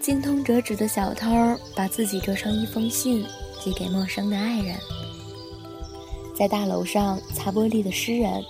精通折纸的小偷把自己折成一封信，寄给陌生的爱人。在大楼上擦玻璃的诗人，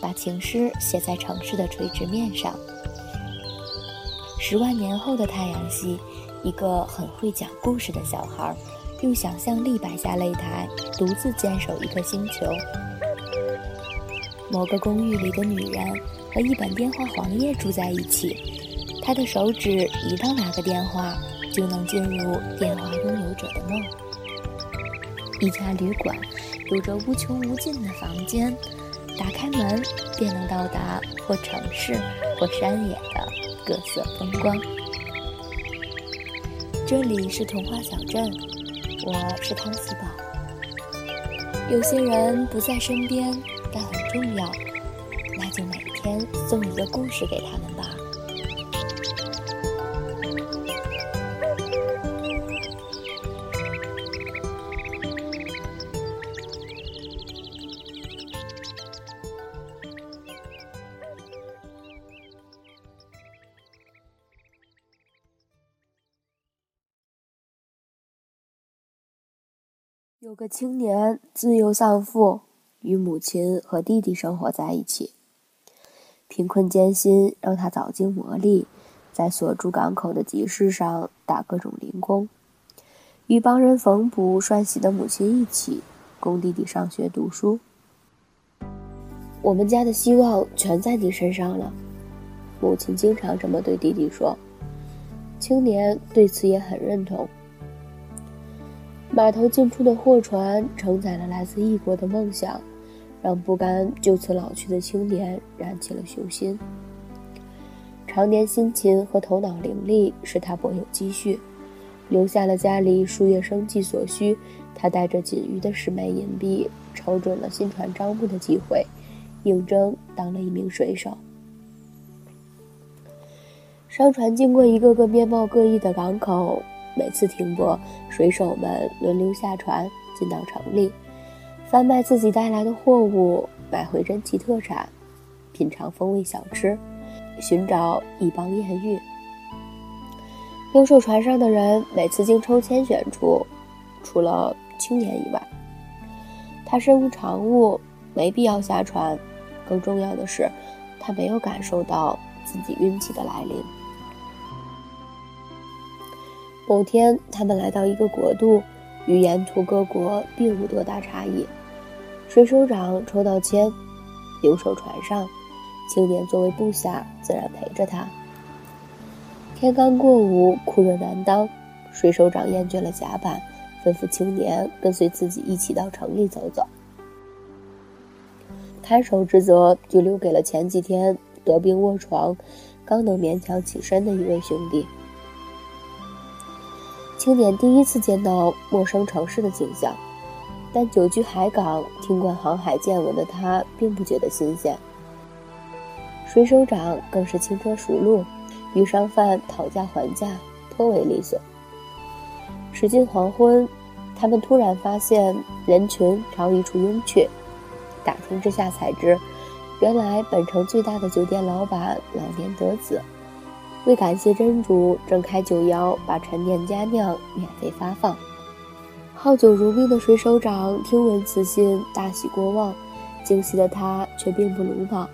把情诗写在城市的垂直面上。十万年后的太阳系，一个很会讲故事的小孩，用想象力摆下擂台，独自坚守一个星球。某个公寓里的女人和一本电话黄页住在一起，他的手指一到哪个电话，就能进入电话拥有者的梦。一家旅馆。有着无穷无尽的房间，打开门便能到达或城市或山野的各色风光。这里是童话小镇，我是汤喜宝。有些人不在身边，但很重要，那就每天送一个故事给他们有个青年自幼丧父，与母亲和弟弟生活在一起。贫困艰辛让他早经磨砺，在所住港口的集市上打各种零工，与帮人缝补涮洗的母亲一起供弟弟上学读书。我们家的希望全在你身上了，母亲经常这么对弟弟说。青年对此也很认同。码头进出的货船承载了来自异国的梦想，让不甘就此老去的青年燃起了雄心。常年辛勤和头脑伶俐使他颇有积蓄，留下了家里数月生计所需。他带着仅余的十枚银币，瞅准了新船招募的机会，应征当了一名水手。商船经过一个个面貌各异的港口。每次停泊，水手们轮流下船进到城里，贩卖自己带来的货物，买回珍奇特产，品尝风味小吃，寻找一帮艳遇。留守船上的人每次经抽签选出，除了青年以外，他身无长物，没必要下船。更重要的是，他没有感受到自己运气的来临。某天，他们来到一个国度，与沿途各国并无多大差异。水手长抽到签，留守船上，青年作为部下，自然陪着他。天刚过午，酷热难当，水手长厌倦了甲板，吩咐青年跟随自己一起到城里走走。看守之责就留给了前几天得病卧床，刚能勉强起身的一位兄弟。青年第一次见到陌生城市的景象，但久居海港、听惯航海见闻的他，并不觉得新鲜。水手长更是轻车熟路，与商贩讨价还价颇为利索。时近黄昏，他们突然发现人群朝一处拥去，打听之下才知，原来本城最大的酒店老板老年得子。为感谢真主，正开酒肴，把陈年佳酿免费发放。好酒如命的水手长听闻此信，大喜过望。惊喜的他却并不鲁莽，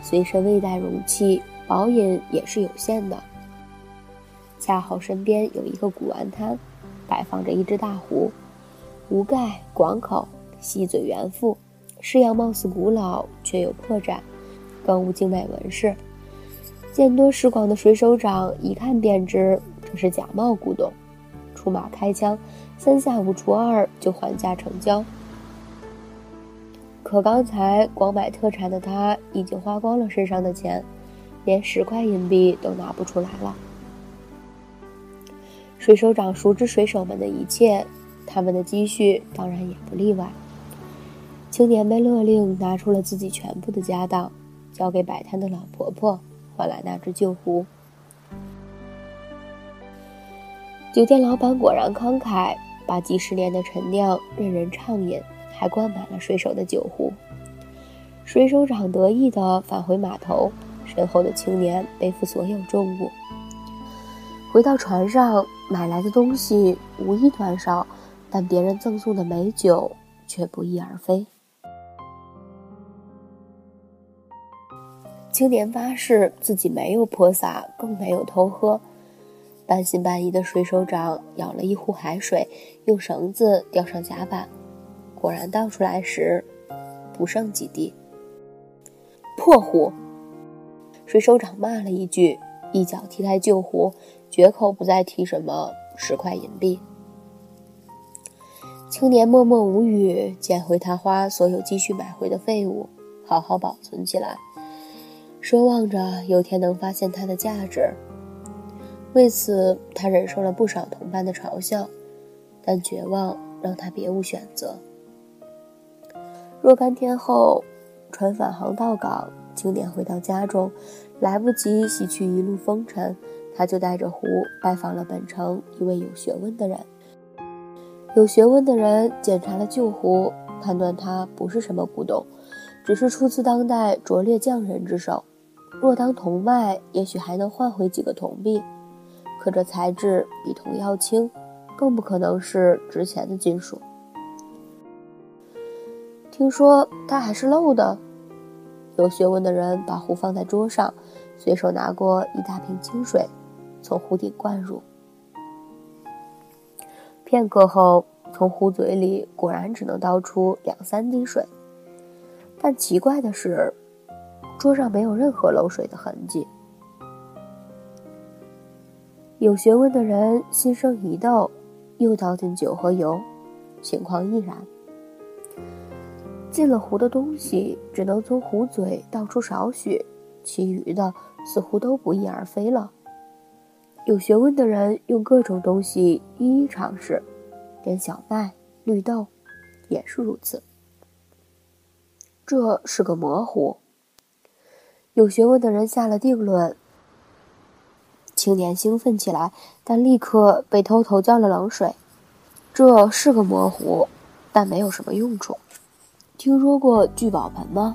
随身未带容器，饱饮也是有限的。恰好身边有一个古玩摊，摆放着一只大壶，壶盖广口，细嘴圆腹，式样貌似古老，却有破绽，更无精美纹饰。见多识广的水手长一看便知这是假冒古董，出马开枪，三下五除二就还价成交。可刚才光买特产的他已经花光了身上的钱，连十块银币都拿不出来了。水手长熟知水手们的一切，他们的积蓄当然也不例外。青年被勒令拿出了自己全部的家当，交给摆摊的老婆婆。换来那只旧壶。酒店老板果然慷慨，把几十年的陈酿任人畅饮，还灌满了水手的酒壶。水手长得意的返回码头，身后的青年背负所有重物。回到船上，买来的东西无一短少，但别人赠送的美酒却不翼而飞。青年发誓自己没有泼洒，更没有偷喝。半信半疑的水手长舀了一壶海水，用绳子吊上甲板，果然倒出来时，不剩几滴。破壶！水手长骂了一句，一脚踢开旧壶，绝口不再提什么十块银币。青年默默无语，捡回他花所有积蓄买回的废物，好好保存起来。奢望着有天能发现它的价值。为此，他忍受了不少同伴的嘲笑，但绝望让他别无选择。若干天后，船返航到港，青年回到家中，来不及洗去一路风尘，他就带着壶拜访了本城一位有学问的人。有学问的人检查了旧壶，判断它不是什么古董，只是出自当代拙劣匠人之手。若当铜卖，也许还能换回几个铜币，可这材质比铜要轻，更不可能是值钱的金属。听说它还是漏的。有学问的人把壶放在桌上，随手拿过一大瓶清水，从壶底灌入。片刻后，从壶嘴里果然只能倒出两三滴水。但奇怪的是。桌上没有任何漏水的痕迹。有学问的人心生疑窦，又倒进酒和油，情况亦然。进了壶的东西只能从壶嘴倒出少许，其余的似乎都不翼而飞了。有学问的人用各种东西一一尝试，连小麦、绿豆也是如此。这是个模糊。有学问的人下了定论。青年兴奋起来，但立刻被偷偷浇了冷水。这是个魔壶，但没有什么用处。听说过聚宝盆吗？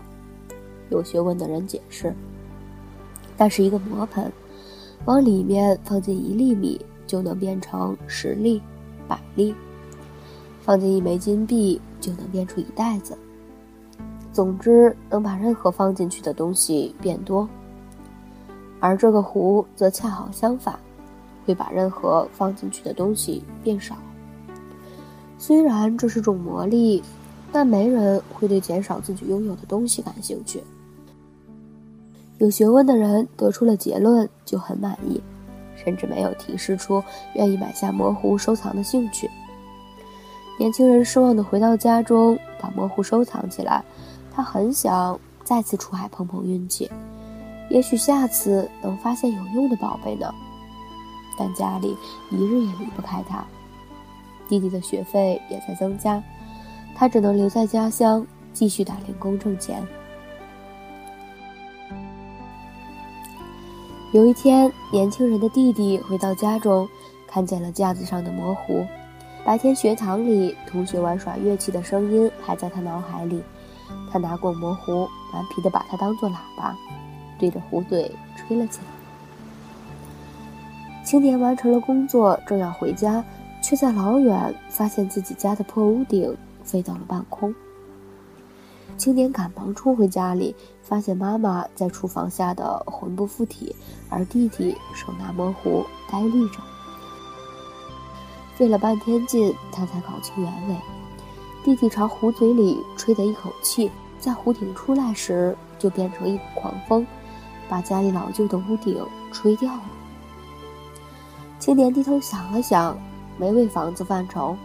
有学问的人解释：那是一个魔盆，往里面放进一粒米，就能变成十粒、百粒；放进一枚金币，就能变出一袋子。总之，能把任何放进去的东西变多，而这个壶则恰好相反，会把任何放进去的东西变少。虽然这是种魔力，但没人会对减少自己拥有的东西感兴趣。有学问的人得出了结论就很满意，甚至没有提示出愿意买下魔壶收藏的兴趣。年轻人失望地回到家中，把魔壶收藏起来。他很想再次出海碰碰运气，也许下次能发现有用的宝贝呢。但家里一日也离不开他，弟弟的学费也在增加，他只能留在家乡继续打零工挣钱。有一天，年轻人的弟弟回到家中，看见了架子上的魔壶。白天学堂里同学玩耍乐器的声音还在他脑海里。他拿过魔壶，顽皮地把它当做喇叭，对着壶嘴吹了起来。青年完成了工作，正要回家，却在老远发现自己家的破屋顶飞到了半空。青年赶忙冲回家里，发现妈妈在厨房吓得魂不附体，而弟弟手拿魔壶呆立着。费了半天劲，他才搞清原委。弟弟朝壶嘴里吹的一口气，在壶顶出来时就变成一股狂风，把家里老旧的屋顶吹掉了。青年低头想了想，没为房子犯愁，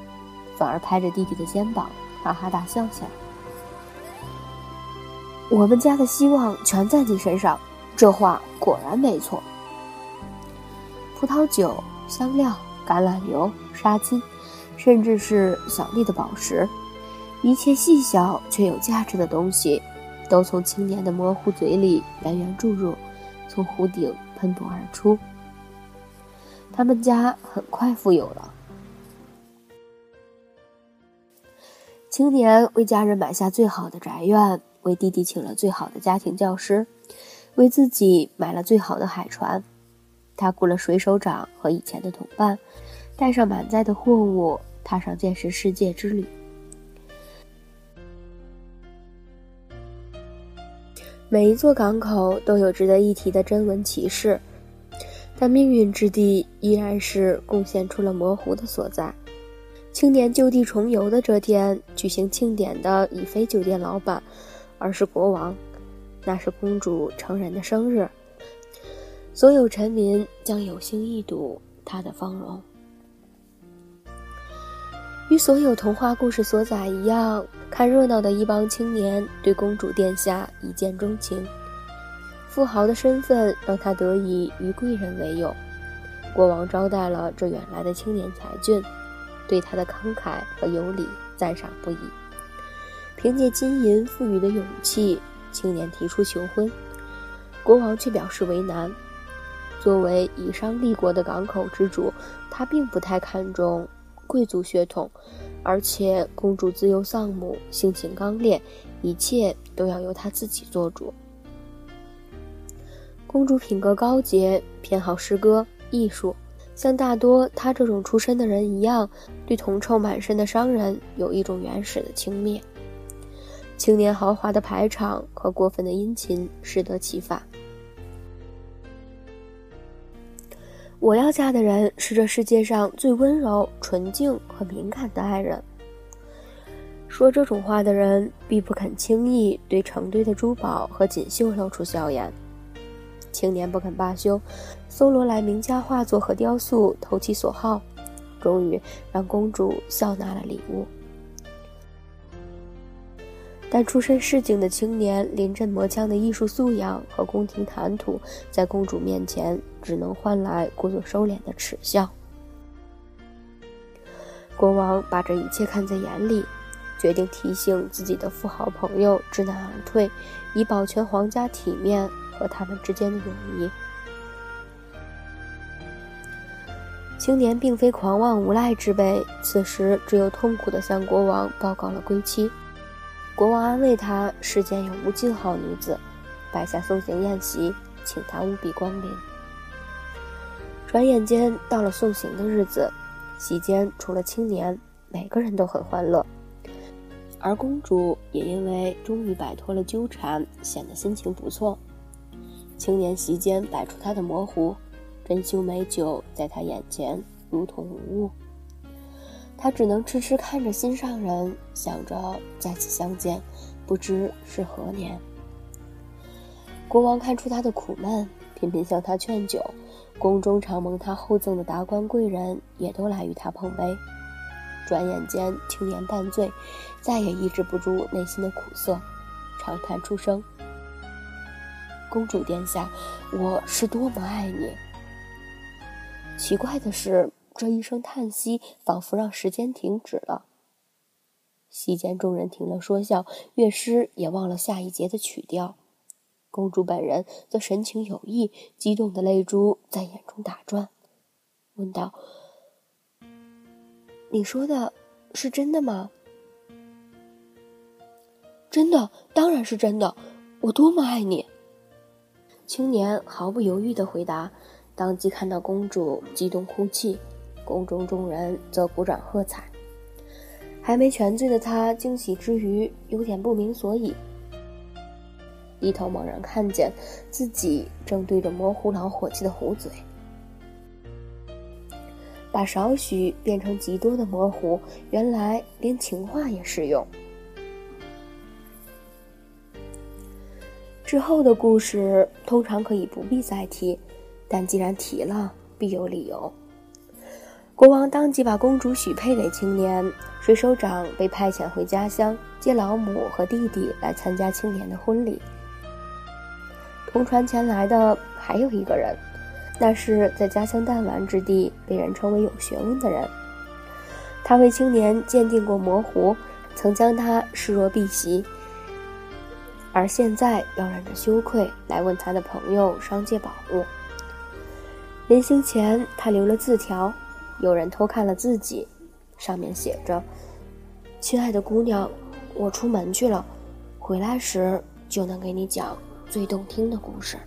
反而拍着弟弟的肩膀，哈哈大笑起来。我们家的希望全在你身上，这话果然没错。葡萄酒、香料、橄榄油、纱巾，甚至是小丽的宝石。一切细小却有价值的东西，都从青年的模糊嘴里源源注入，从湖顶喷薄而出。他们家很快富有了。青年为家人买下最好的宅院，为弟弟请了最好的家庭教师，为自己买了最好的海船。他雇了水手长和以前的同伴，带上满载的货物，踏上见识世界之旅。每一座港口都有值得一提的真文奇事，但命运之地依然是贡献出了模糊的所在。青年就地重游的这天，举行庆典的已非酒店老板，而是国王。那是公主成人的生日，所有臣民将有幸一睹她的芳容。与所有童话故事所载一样，看热闹的一帮青年对公主殿下一见钟情。富豪的身份让他得以与贵人为友，国王招待了这远来的青年才俊，对他的慷慨和有礼赞赏不已。凭借金银赋予的勇气。青年提出求婚，国王却表示为难。作为以商立国的港口之主，他并不太看重贵族血统，而且公主自幼丧母，性情刚烈，一切都要由她自己做主。公主品格高洁，偏好诗歌艺术，像大多她这种出身的人一样，对铜臭满身的商人有一种原始的轻蔑。青年豪华的排场和过分的殷勤适得其反。我要嫁的人是这世界上最温柔、纯净和敏感的爱人。说这种话的人必不肯轻易对成堆的珠宝和锦绣露出笑颜。青年不肯罢休，搜罗来名家画作和雕塑投其所好，终于让公主笑纳了礼物。但出身市井的青年，临阵磨枪的艺术素养和宫廷谈吐，在公主面前只能换来故作收敛的耻笑。国王把这一切看在眼里，决定提醒自己的富豪朋友知难而退，以保全皇家体面和他们之间的友谊。青年并非狂妄无赖之辈，此时只有痛苦的向国王报告了归期。国王安慰他：“世间有无尽好女子，摆下送行宴席，请他务必光临。”转眼间到了送行的日子，席间除了青年，每个人都很欢乐，而公主也因为终于摆脱了纠缠，显得心情不错。青年席间摆出他的模糊，珍馐美酒在他眼前如同无物。他只能痴痴看着心上人，想着再次相见，不知是何年。国王看出他的苦闷，频频向他劝酒。宫中常蒙他厚赠的达官贵人也都来与他碰杯。转眼间，青年半醉，再也抑制不住内心的苦涩，长叹出声：“公主殿下，我是多么爱你！”奇怪的是。这一声叹息，仿佛让时间停止了。席间众人停了说笑，乐师也忘了下一节的曲调。公主本人则神情有异，激动的泪珠在眼中打转，问道：“你说的是真的吗？”“真的，当然是真的。我多么爱你！”青年毫不犹豫的回答，当即看到公主激动哭泣。宫中众人则鼓掌喝彩，还没全醉的他惊喜之余有点不明所以，低头猛然看见自己正对着模糊老伙计的壶嘴，把少许变成极多的模糊，原来连情话也适用。之后的故事通常可以不必再提，但既然提了，必有理由。国王当即把公主许配给青年，水手长被派遣回家乡接老母和弟弟来参加青年的婚礼。同船前来的还有一个人，那是在家乡弹丸之地被人称为有学问的人。他为青年鉴定过模糊，曾将他视若敝屣，而现在要忍着羞愧来问他的朋友商借宝物。临行前，他留了字条。有人偷看了自己，上面写着：“亲爱的姑娘，我出门去了，回来时就能给你讲最动听的故事。”